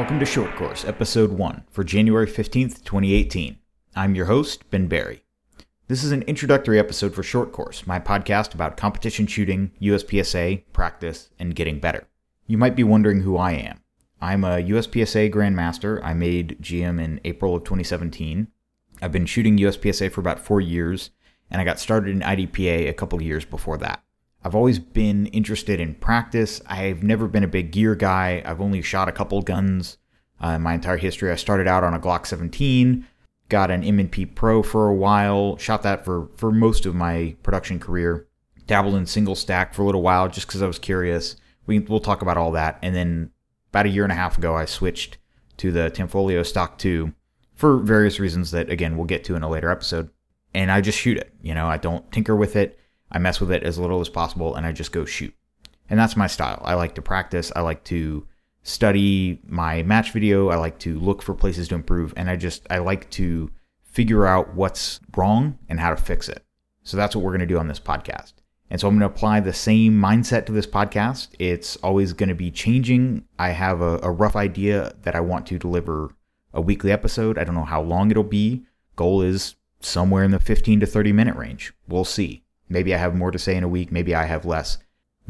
Welcome to Short Course, Episode 1, for January 15th, 2018. I'm your host, Ben Barry. This is an introductory episode for Short Course, my podcast about competition shooting, USPSA, practice, and getting better. You might be wondering who I am. I'm a USPSA Grandmaster. I made GM in April of 2017. I've been shooting USPSA for about four years, and I got started in IDPA a couple years before that. I've always been interested in practice. I've never been a big gear guy. I've only shot a couple guns uh, in my entire history. I started out on a Glock 17, got an M&P Pro for a while, shot that for, for most of my production career, dabbled in single stack for a little while just because I was curious. We, we'll talk about all that. And then about a year and a half ago, I switched to the Tanfoglio Stock 2 for various reasons that, again, we'll get to in a later episode. And I just shoot it. You know, I don't tinker with it. I mess with it as little as possible and I just go shoot. And that's my style. I like to practice. I like to study my match video. I like to look for places to improve. And I just, I like to figure out what's wrong and how to fix it. So that's what we're going to do on this podcast. And so I'm going to apply the same mindset to this podcast. It's always going to be changing. I have a, a, rough idea that I want to deliver a weekly episode. I don't know how long it'll be. Goal is somewhere in the 15 to 30 minute range. We'll see. Maybe I have more to say in a week, maybe I have less.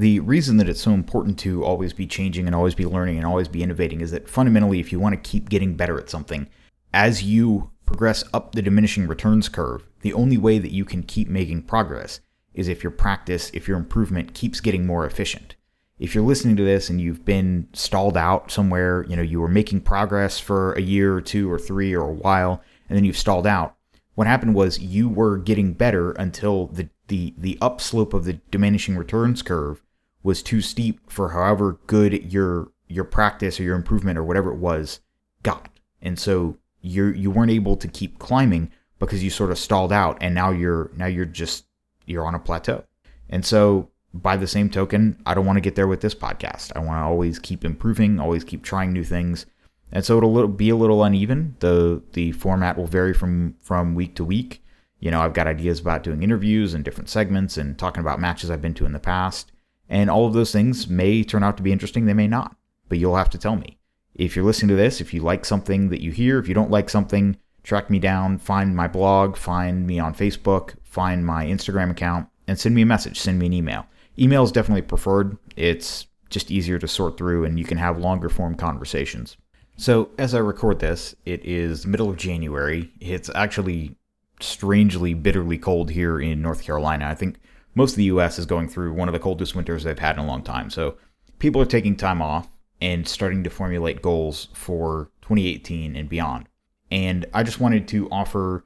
The reason that it's so important to always be changing and always be learning and always be innovating is that fundamentally, if you want to keep getting better at something, as you progress up the diminishing returns curve, the only way that you can keep making progress is if your practice, if your improvement keeps getting more efficient. If you're listening to this and you've been stalled out somewhere, you know, you were making progress for a year or two or three or a while, and then you've stalled out, what happened was you were getting better until the the the upslope of the diminishing returns curve was too steep for however good your your practice or your improvement or whatever it was got. And so you you weren't able to keep climbing because you sort of stalled out and now you're now you're just you're on a plateau. And so by the same token, I don't want to get there with this podcast. I want to always keep improving, always keep trying new things. And so it'll be a little uneven. The the format will vary from from week to week. You know, I've got ideas about doing interviews and different segments and talking about matches I've been to in the past. And all of those things may turn out to be interesting, they may not. But you'll have to tell me. If you're listening to this, if you like something that you hear, if you don't like something, track me down, find my blog, find me on Facebook, find my Instagram account, and send me a message, send me an email. Email is definitely preferred. It's just easier to sort through and you can have longer form conversations. So, as I record this, it is middle of January. It's actually strangely bitterly cold here in North Carolina. I think most of the US is going through one of the coldest winters they've had in a long time. So people are taking time off and starting to formulate goals for 2018 and beyond. And I just wanted to offer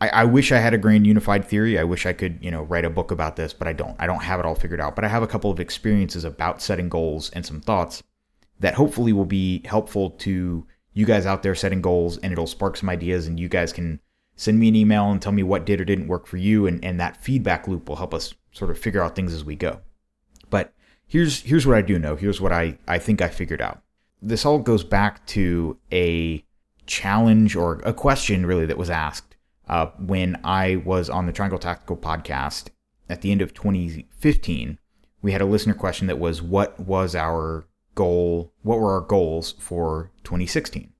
I, I, wish I had a grand unified theory. I wish I could, you know, write a book about this, but I don't. I don't have it all figured out. But I have a couple of experiences about setting goals and some thoughts that hopefully will be helpful to you guys out there setting goals and it'll spark some ideas and you guys can send me an email and tell me what did or didn't work for you and, and that feedback loop will help us sort of figure out things as we go. But here's here's what i do know. Here's what i i think i figured out. This all goes back to a challenge or a question really that was asked uh, when i was on the triangle tactical podcast at the end of 2015 we had a listener question that was what was our goal what were our goals for 2016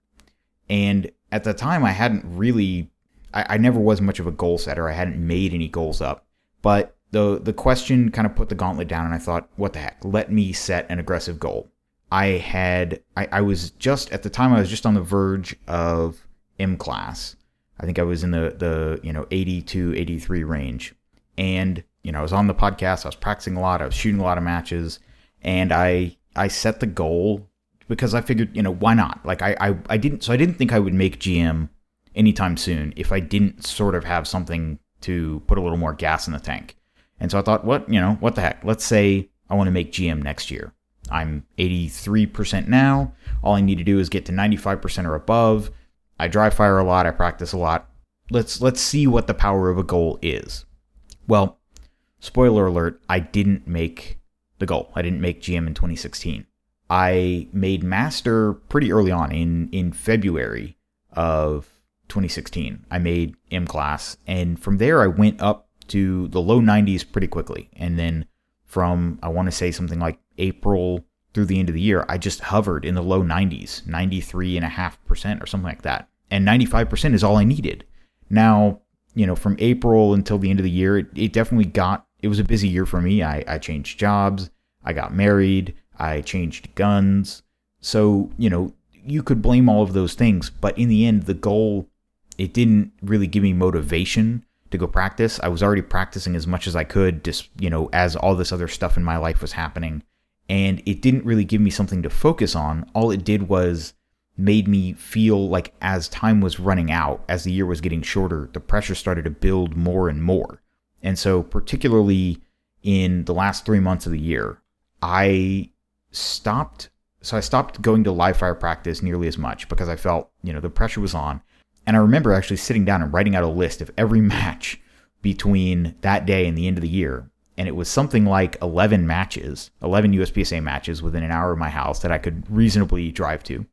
and at the time i hadn't really I, I never was much of a goal setter. I hadn't made any goals up, but the the question kind of put the gauntlet down, and I thought, what the heck? Let me set an aggressive goal. I had I, I was just at the time I was just on the verge of M class. I think I was in the the you know 82 83 range, and you know I was on the podcast. I was practicing a lot. I was shooting a lot of matches, and I I set the goal because I figured you know why not? Like I I, I didn't so I didn't think I would make GM anytime soon if I didn't sort of have something to put a little more gas in the tank. And so I thought, what, you know, what the heck? Let's say I want to make GM next year. I'm 83% now. All I need to do is get to 95% or above. I dry fire a lot, I practice a lot. Let's let's see what the power of a goal is. Well, spoiler alert, I didn't make the goal. I didn't make GM in 2016. I made master pretty early on in in February of 2016. I made M class, and from there I went up to the low 90s pretty quickly. And then from I want to say something like April through the end of the year, I just hovered in the low 90s, 93.5% or something like that. And 95% is all I needed. Now, you know, from April until the end of the year, it, it definitely got, it was a busy year for me. I, I changed jobs, I got married, I changed guns. So, you know, you could blame all of those things, but in the end, the goal, it didn't really give me motivation to go practice. I was already practicing as much as I could, just, you know, as all this other stuff in my life was happening. And it didn't really give me something to focus on. All it did was made me feel like as time was running out, as the year was getting shorter, the pressure started to build more and more. And so, particularly in the last three months of the year, I stopped. So I stopped going to live fire practice nearly as much because I felt, you know, the pressure was on. And I remember actually sitting down and writing out a list of every match between that day and the end of the year. And it was something like 11 matches, 11 USPSA matches within an hour of my house that I could reasonably drive to.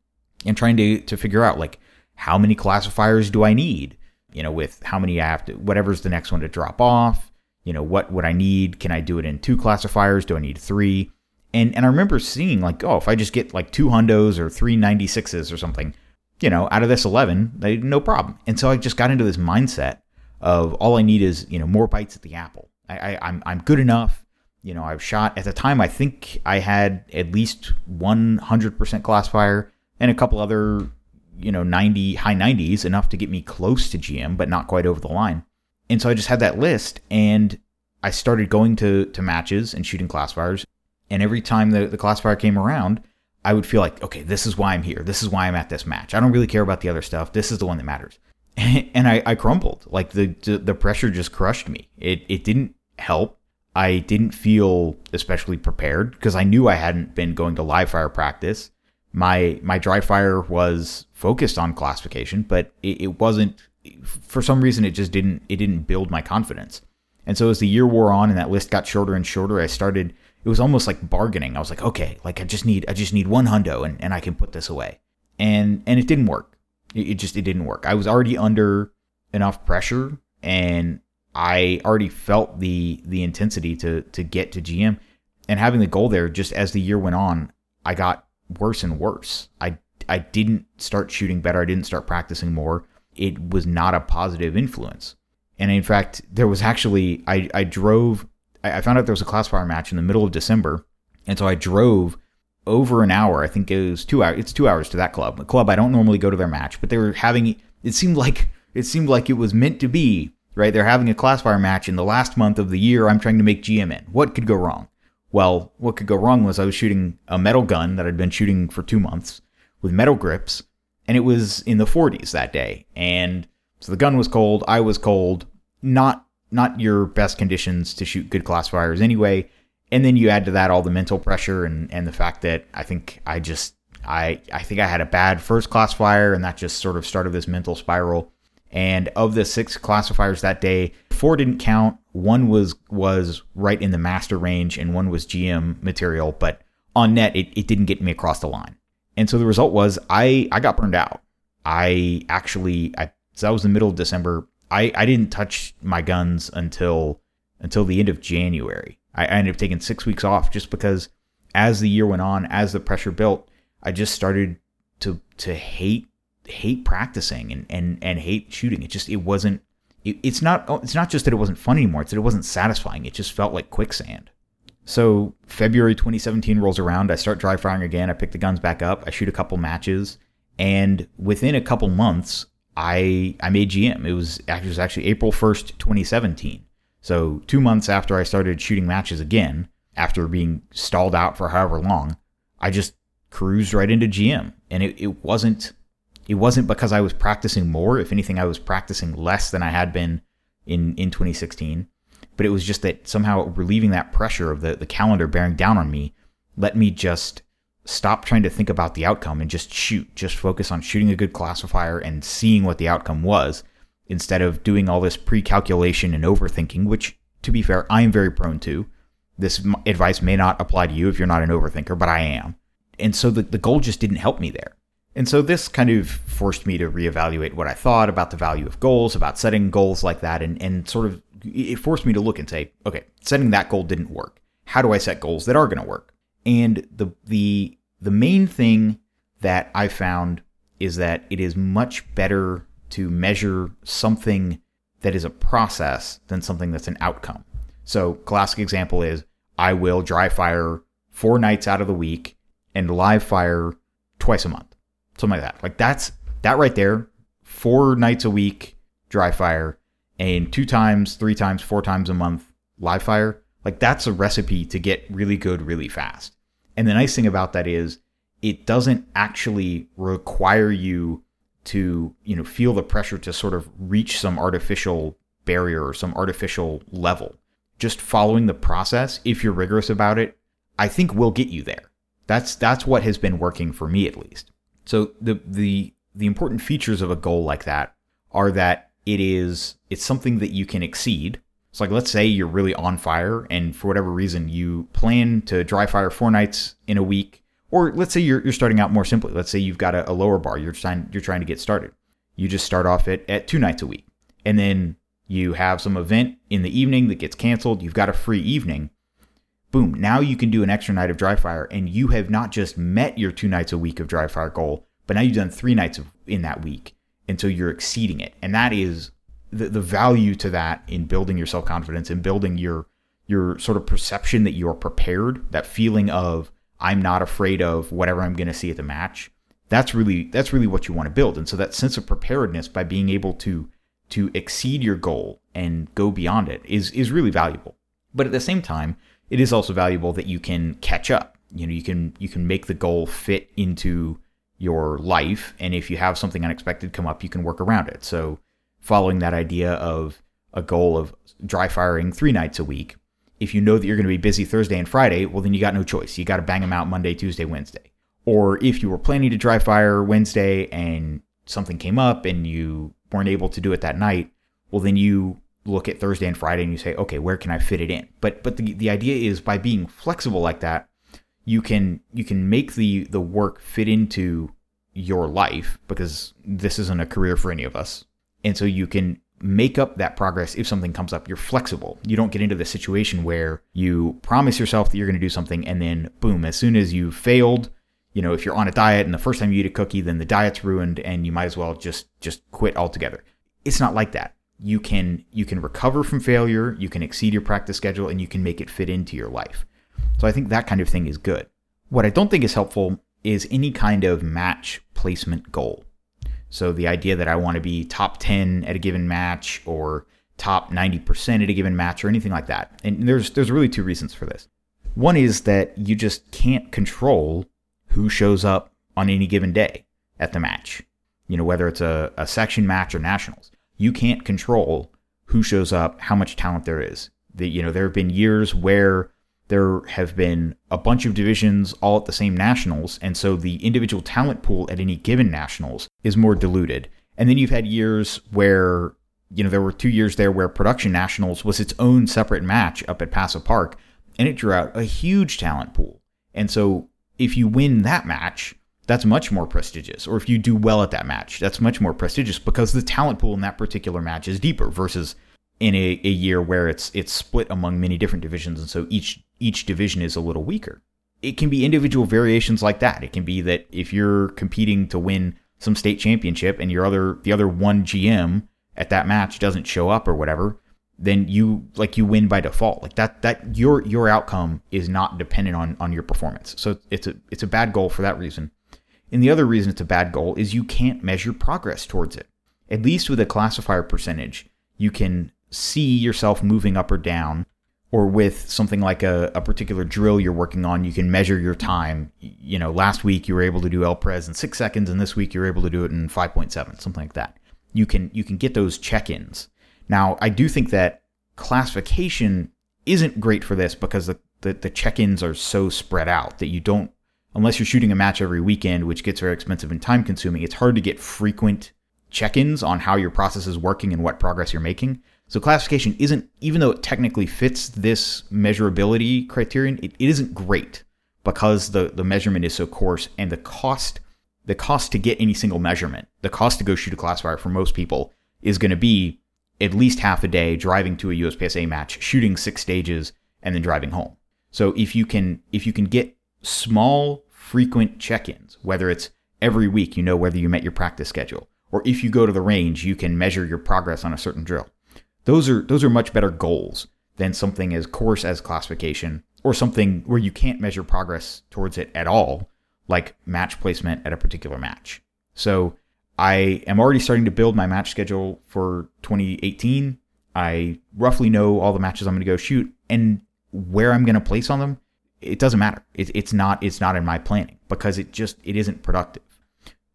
And trying to, to figure out, like, how many classifiers do I need? You know, with how many I have to, whatever's the next one to drop off. You know, what would I need? Can I do it in two classifiers? Do I need three? And and I remember seeing like, oh, if I just get like two hundos or three 96s or something, you know, out of this 11, they, no problem. And so I just got into this mindset of all I need is, you know, more bites at the apple. I, I, I'm, I'm good enough. You know, I've shot at the time, I think I had at least 100% classifier and a couple other, you know, 90, high 90s, enough to get me close to GM, but not quite over the line. And so I just had that list and I started going to, to matches and shooting classifiers. And every time the, the classifier came around, I would feel like, okay, this is why I'm here. This is why I'm at this match. I don't really care about the other stuff. This is the one that matters. and I, I crumbled. Like the the pressure just crushed me. It it didn't help. I didn't feel especially prepared because I knew I hadn't been going to live fire practice. My my dry fire was focused on classification, but it, it wasn't. For some reason, it just didn't it didn't build my confidence. And so as the year wore on and that list got shorter and shorter, I started it was almost like bargaining. I was like, okay, like I just need I just need one hundo and, and I can put this away. And and it didn't work. It, it just it didn't work. I was already under enough pressure and I already felt the the intensity to to get to GM. And having the goal there just as the year went on, I got worse and worse. I I didn't start shooting better. I didn't start practicing more. It was not a positive influence. And in fact, there was actually I, I drove I, found out there was a classifier match in the middle of December, and so I drove over an hour. I think it was two hours. It's two hours to that club. A club I don't normally go to their match, but they were having. It seemed like it seemed like it was meant to be. Right, they're having a classifier match in the last month of the year. I'm trying to make GM in. What could go wrong? Well, what could go wrong was I was shooting a metal gun that I'd been shooting for two months with metal grips, and it was in the 40s that day. And so the gun was cold. I was cold. Not not your best conditions to shoot good classifiers anyway. And then you add to that all the mental pressure and, and the fact that I think I just I I think I had a bad first classifier and that just sort of started this mental spiral. And of the six classifiers that day, four didn't count. One was was right in the master range and one was GM material, but on net it, it didn't get me across the line. And so the result was I I got burned out. I actually I so that was the middle of December. I, I didn't touch my guns until until the end of January. I, I ended up taking six weeks off just because as the year went on, as the pressure built, I just started to to hate hate practicing and and and hate shooting. It just it wasn't. It, it's not it's not just that it wasn't fun anymore. It's that it wasn't satisfying. It just felt like quicksand. So February 2017 rolls around. I start dry firing again. I pick the guns back up. I shoot a couple matches, and within a couple months, I I made GM. It was actually, it was actually April 1st, 2017. So two months after I started shooting matches again, after being stalled out for however long, I just cruised right into GM. And it, it wasn't it wasn't because I was practicing more. If anything, I was practicing less than I had been in, in 2016. But it was just that somehow relieving that pressure of the, the calendar bearing down on me let me just stop trying to think about the outcome and just shoot. Just focus on shooting a good classifier and seeing what the outcome was instead of doing all this pre calculation and overthinking, which, to be fair, I am very prone to. This advice may not apply to you if you're not an overthinker, but I am. And so the, the goal just didn't help me there. And so this kind of forced me to reevaluate what I thought about the value of goals, about setting goals like that, and, and sort of it forced me to look and say, okay, setting that goal didn't work. How do I set goals that are going to work? And the the the main thing that I found is that it is much better to measure something that is a process than something that's an outcome. So, classic example is I will dry fire four nights out of the week and live fire twice a month. Something like that. Like that's that right there, four nights a week dry fire and two times, three times, four times a month live fire. Like that's a recipe to get really good really fast. And the nice thing about that is it doesn't actually require you to, you know, feel the pressure to sort of reach some artificial barrier or some artificial level. Just following the process, if you're rigorous about it, I think will get you there. That's that's what has been working for me at least. So the the the important features of a goal like that are that it is it's something that you can exceed. So like let's say you're really on fire and for whatever reason you plan to dry fire four nights in a week, or let's say you're, you're starting out more simply. Let's say you've got a, a lower bar. You're trying you're trying to get started. You just start off at, at two nights a week. And then you have some event in the evening that gets canceled. You've got a free evening. Boom. Now you can do an extra night of dry fire and you have not just met your two nights a week of dry fire goal, but now you've done three nights of, in that week. And so you're exceeding it. And that is the, the value to that in building your self confidence and building your your sort of perception that you're prepared, that feeling of I'm not afraid of whatever I'm going to see at the match. That's really that's really what you want to build. And so that sense of preparedness by being able to to exceed your goal and go beyond it is is really valuable. But at the same time, it is also valuable that you can catch up. You know, you can you can make the goal fit into your life and if you have something unexpected come up, you can work around it. So, following that idea of a goal of dry firing 3 nights a week, if you know that you're going to be busy Thursday and Friday, well then you got no choice. You got to bang them out Monday, Tuesday, Wednesday. Or if you were planning to dry fire Wednesday and something came up and you weren't able to do it that night, well then you look at Thursday and Friday and you say, okay, where can I fit it in? But but the, the idea is by being flexible like that, you can you can make the the work fit into your life because this isn't a career for any of us. And so you can make up that progress if something comes up. You're flexible. You don't get into the situation where you promise yourself that you're going to do something and then boom, as soon as you've failed, you know, if you're on a diet and the first time you eat a cookie, then the diet's ruined and you might as well just just quit altogether. It's not like that you can you can recover from failure, you can exceed your practice schedule, and you can make it fit into your life. So I think that kind of thing is good. What I don't think is helpful is any kind of match placement goal. So the idea that I want to be top 10 at a given match or top 90% at a given match or anything like that. And there's there's really two reasons for this. One is that you just can't control who shows up on any given day at the match. You know, whether it's a, a section match or nationals you can't control who shows up, how much talent there is. The, you know, there have been years where there have been a bunch of divisions all at the same nationals, and so the individual talent pool at any given nationals is more diluted. And then you've had years where, you know, there were two years there where production nationals was its own separate match up at Paso Park, and it drew out a huge talent pool. And so if you win that match, that's much more prestigious. Or if you do well at that match, that's much more prestigious because the talent pool in that particular match is deeper versus in a, a year where it's it's split among many different divisions and so each each division is a little weaker. It can be individual variations like that. It can be that if you're competing to win some state championship and your other the other one GM at that match doesn't show up or whatever, then you like you win by default. Like that that your your outcome is not dependent on on your performance. So it's a it's a bad goal for that reason. And the other reason it's a bad goal is you can't measure progress towards it. At least with a classifier percentage, you can see yourself moving up or down. Or with something like a, a particular drill you're working on, you can measure your time. You know, last week you were able to do LPRES in six seconds, and this week you're able to do it in 5.7, something like that. You can you can get those check-ins. Now, I do think that classification isn't great for this because the, the, the check-ins are so spread out that you don't unless you're shooting a match every weekend, which gets very expensive and time consuming, it's hard to get frequent check ins on how your process is working and what progress you're making. So classification isn't, even though it technically fits this measurability criterion, it, it isn't great because the, the measurement is so coarse and the cost, the cost to get any single measurement, the cost to go shoot a classifier for most people is going to be at least half a day driving to a USPSA match, shooting six stages, and then driving home. So if you can if you can get small, frequent check ins, whether it's every week, you know whether you met your practice schedule, or if you go to the range, you can measure your progress on a certain drill. Those are those are much better goals than something as coarse as classification or something where you can't measure progress towards it at all, like match placement at a particular match. So I am already starting to build my match schedule for 2018. I roughly know all the matches I'm going to go shoot and where I'm going to place on them. It doesn't matter. It, it's not. It's not in my planning because it just it isn't productive.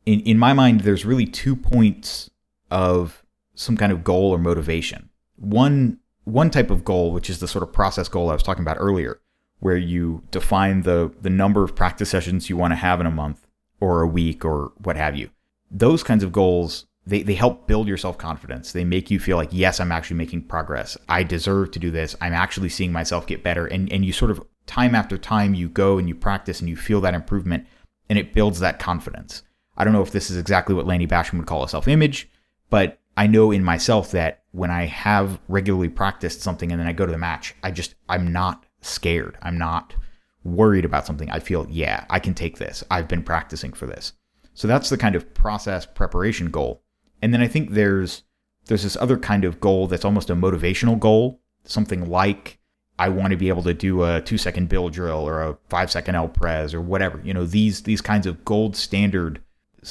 In in my mind, there's really two points of some kind of goal or motivation. One one type of goal, which is the sort of process goal I was talking about earlier, where you define the the number of practice sessions you want to have in a month or a week or what have you. Those kinds of goals they, they help build your self confidence. They make you feel like, yes, I'm actually making progress. I deserve to do this. I'm actually seeing myself get better. And, and you sort of, time after time, you go and you practice and you feel that improvement and it builds that confidence. I don't know if this is exactly what Lanny Bassham would call a self image, but I know in myself that when I have regularly practiced something and then I go to the match, I just, I'm not scared. I'm not worried about something. I feel, yeah, I can take this. I've been practicing for this. So that's the kind of process preparation goal. And then I think there's there's this other kind of goal that's almost a motivational goal, something like I want to be able to do a two second bill drill or a five second L pres or whatever. You know, these these kinds of gold standard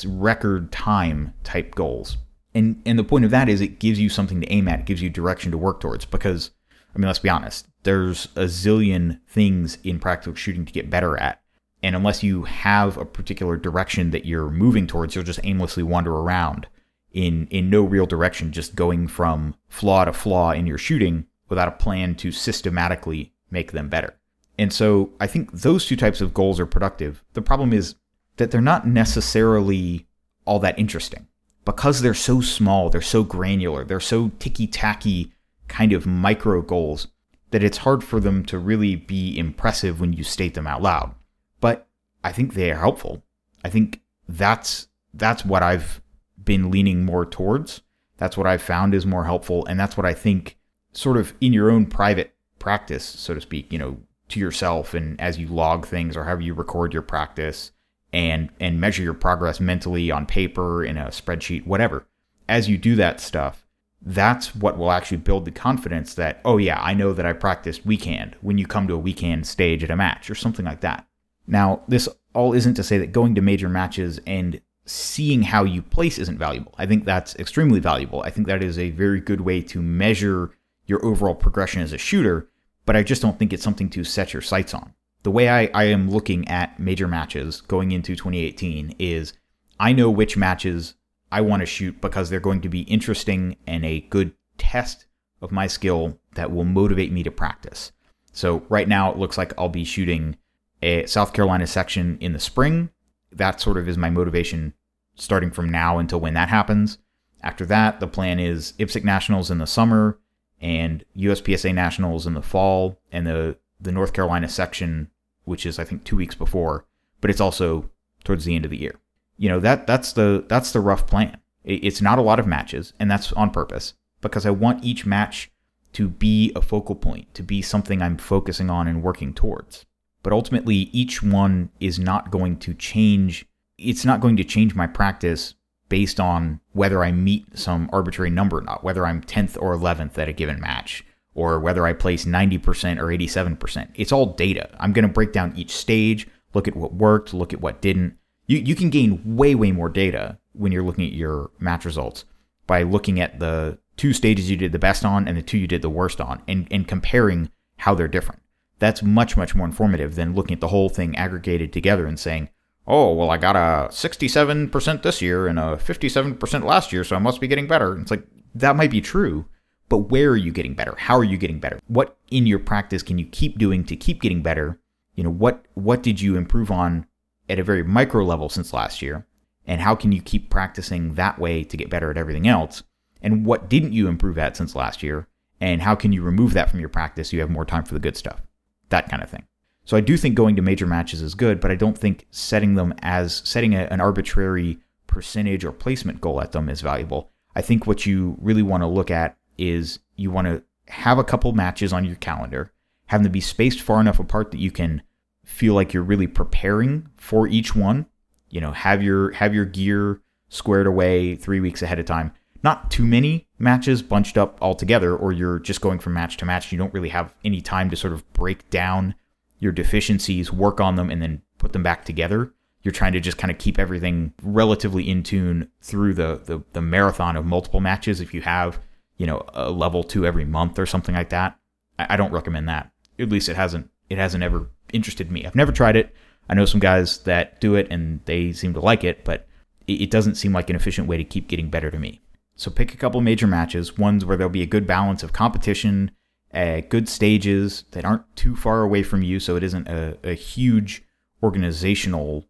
record time type goals. And and the point of that is it gives you something to aim at, it gives you direction to work towards because I mean, let's be honest, there's a zillion things in practical shooting to get better at. And unless you have a particular direction that you're moving towards, you'll just aimlessly wander around in in no real direction, just going from flaw to flaw in your shooting without a plan to systematically make them better. And so I think those two types of goals are productive. The problem is that they're not necessarily all that interesting because they're so small, they're so granular, they're so ticky tacky kind of micro goals that it's hard for them to really be impressive when you state them out loud. But I think they are helpful. I think that's that's what I've been leaning more towards. That's what I've found is more helpful and that's what I think sort of in your own private practice, so to speak, you know, to yourself and as you log things or however you record your practice and and measure your progress mentally on paper in a spreadsheet, whatever. As you do that stuff, that's what will actually build the confidence that, oh yeah, I know that I practiced weak hand when you come to a weak hand stage at a match or something like that. Now, this all isn't to say that going to major matches and seeing how you place isn't valuable. I think that's extremely valuable. I think that is a very good way to measure your overall progression as a shooter, but I just don't think it's something to set your sights on. The way I, I am looking at major matches going into 2018 is I know which matches I want to shoot because they're going to be interesting and a good test of my skill that will motivate me to practice. So right now it looks like I'll be shooting a South Carolina section in the spring. That sort of is my motivation starting from now until when that happens. After that, the plan is IPSC Nationals in the summer and USPSA Nationals in the fall and the the North Carolina section which is I think 2 weeks before, but it's also towards the end of the year you know that that's the that's the rough plan. It's not a lot of matches, and that's on purpose because I want each match to be a focal point, to be something I'm focusing on and working towards. But ultimately, each one is not going to change. It's not going to change my practice based on whether I meet some arbitrary number or not, whether I'm 10th or 11th at a given match, or whether I place 90% or 87%. It's all data. I'm going to break down each stage, look at what worked, look at what didn't, you, you can gain way, way more data when you're looking at your match results by looking at the two stages you did the best on and the two you did the worst on and, and comparing how they're different. That's much, much more informative than looking at the whole thing aggregated together and saying, oh, well, I got a 67% this year and a 57% last year, so I must be getting better. It's like, that might be true, but where are you getting better? How are you getting better? What in your practice can you keep doing to keep getting better? You know, what, what did you improve on at a very micro level since last year? And how can you keep practicing that way to get better at everything else? And what didn't you improve at since last year? And how can you remove that from your practice so you have more time for the good stuff? That kind of thing. So I do think going to major matches is good, but I don't think setting them as setting a, an arbitrary percentage or placement goal at them is valuable. I think what you really want to look at is you want to have a couple matches on your calendar, have them be spaced far enough apart that you can feel like you're really preparing for each one. You know, have your have your gear squared away 3 weeks ahead of time. Not too many matches bunched up all together or you're just going from match to match. You don't really have any time to sort of break down your deficiencies, work on them and then put them back together. You're trying to just kind of keep everything relatively in tune through the, the, the marathon of multiple matches. If you have, you know, a level two every month or something like that, I, I don't recommend that. At least it hasn't it hasn't ever interested me. I've never tried it. I know some guys that do it and they seem to like it, but it, it doesn't seem like an efficient way to keep getting better to me. So pick a couple major matches, ones where there'll be a good balance of competition, uh, good stages that aren't too far away from you, so it isn't a, a huge organizational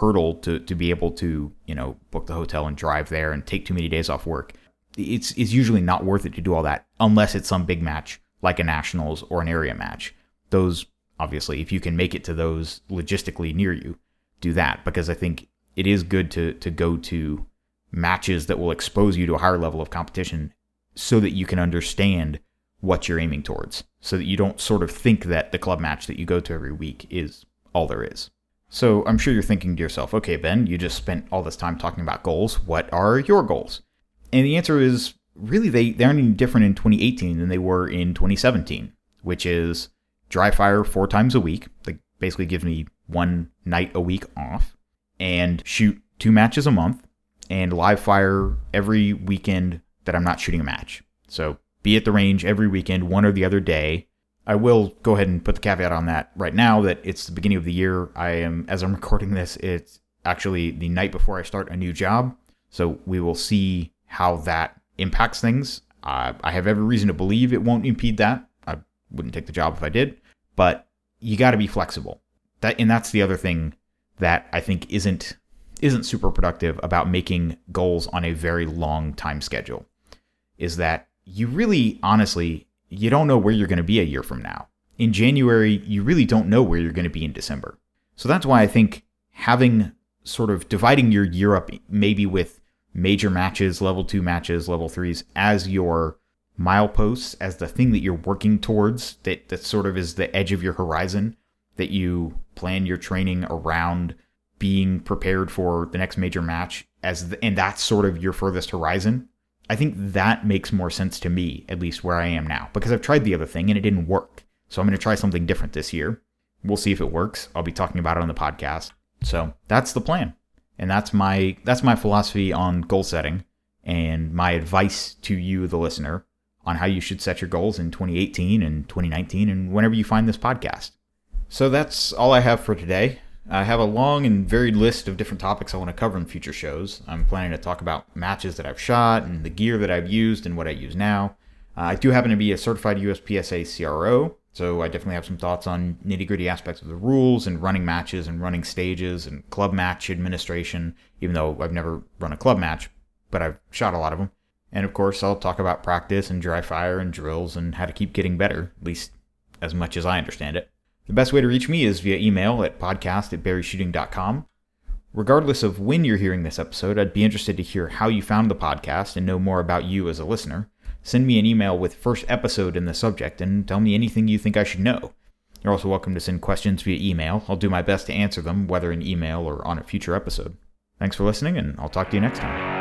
hurdle to, to be able to, you know, book the hotel and drive there and take too many days off work. It's, it's usually not worth it to do all that unless it's some big match like a nationals or an area match. Those, obviously, if you can make it to those logistically near you, do that because I think it is good to, to go to matches that will expose you to a higher level of competition so that you can understand what you're aiming towards so that you don't sort of think that the club match that you go to every week is all there is. So I'm sure you're thinking to yourself, okay, Ben, you just spent all this time talking about goals. What are your goals? And the answer is really they, they aren't any different in 2018 than they were in 2017, which is dry fire four times a week. They basically give me one night a week off and shoot two matches a month and live fire every weekend that I'm not shooting a match. So be at the range every weekend, one or the other day. I will go ahead and put the caveat on that right now that it's the beginning of the year. I am, as I'm recording this, it's actually the night before I start a new job. So we will see how that impacts things. Uh, I have every reason to believe it won't impede that. I wouldn't take the job if I did, but you got to be flexible. That and that's the other thing that I think isn't isn't super productive about making goals on a very long time schedule. Is that you really honestly you don't know where you're going to be a year from now. In January, you really don't know where you're going to be in December. So that's why I think having sort of dividing your year up maybe with major matches, level 2 matches, level 3s as your mileposts, as the thing that you're working towards that that sort of is the edge of your horizon that you plan your training around being prepared for the next major match as the, and that's sort of your furthest horizon I think that makes more sense to me, at least where I am now, because I've tried the other thing and it didn't work. So I'm going to try something different this year. We'll see if it works. I'll be talking about it on the podcast. So that's the plan. And that's my that's my philosophy on goal setting and my advice to you the listener on how you should set your goals in 2018 and 2019 and whenever you find this podcast. So that's all I have for today. I have a long and varied list of different topics I want to cover in future shows. I'm planning to talk about matches that I've shot and the gear that I've used and what I use now. Uh, I do happen to be a certified USPSA CRO, so I definitely have some thoughts on nitty gritty aspects of the rules and running matches and running stages and club match administration, even though I've never run a club match, but I've shot a lot of them. And of course, I'll talk about practice and dry fire and drills and how to keep getting better, at least as much as I understand it. The best way to reach me is via email at podcast at barryshooting.com. Regardless of when you're hearing this episode, I'd be interested to hear how you found the podcast and know more about you as a listener. Send me an email with first episode in the subject and tell me anything you think I should know. You're also welcome to send questions via email. I'll do my best to answer them, whether in email or on a future episode. Thanks for listening, and I'll talk to you next time.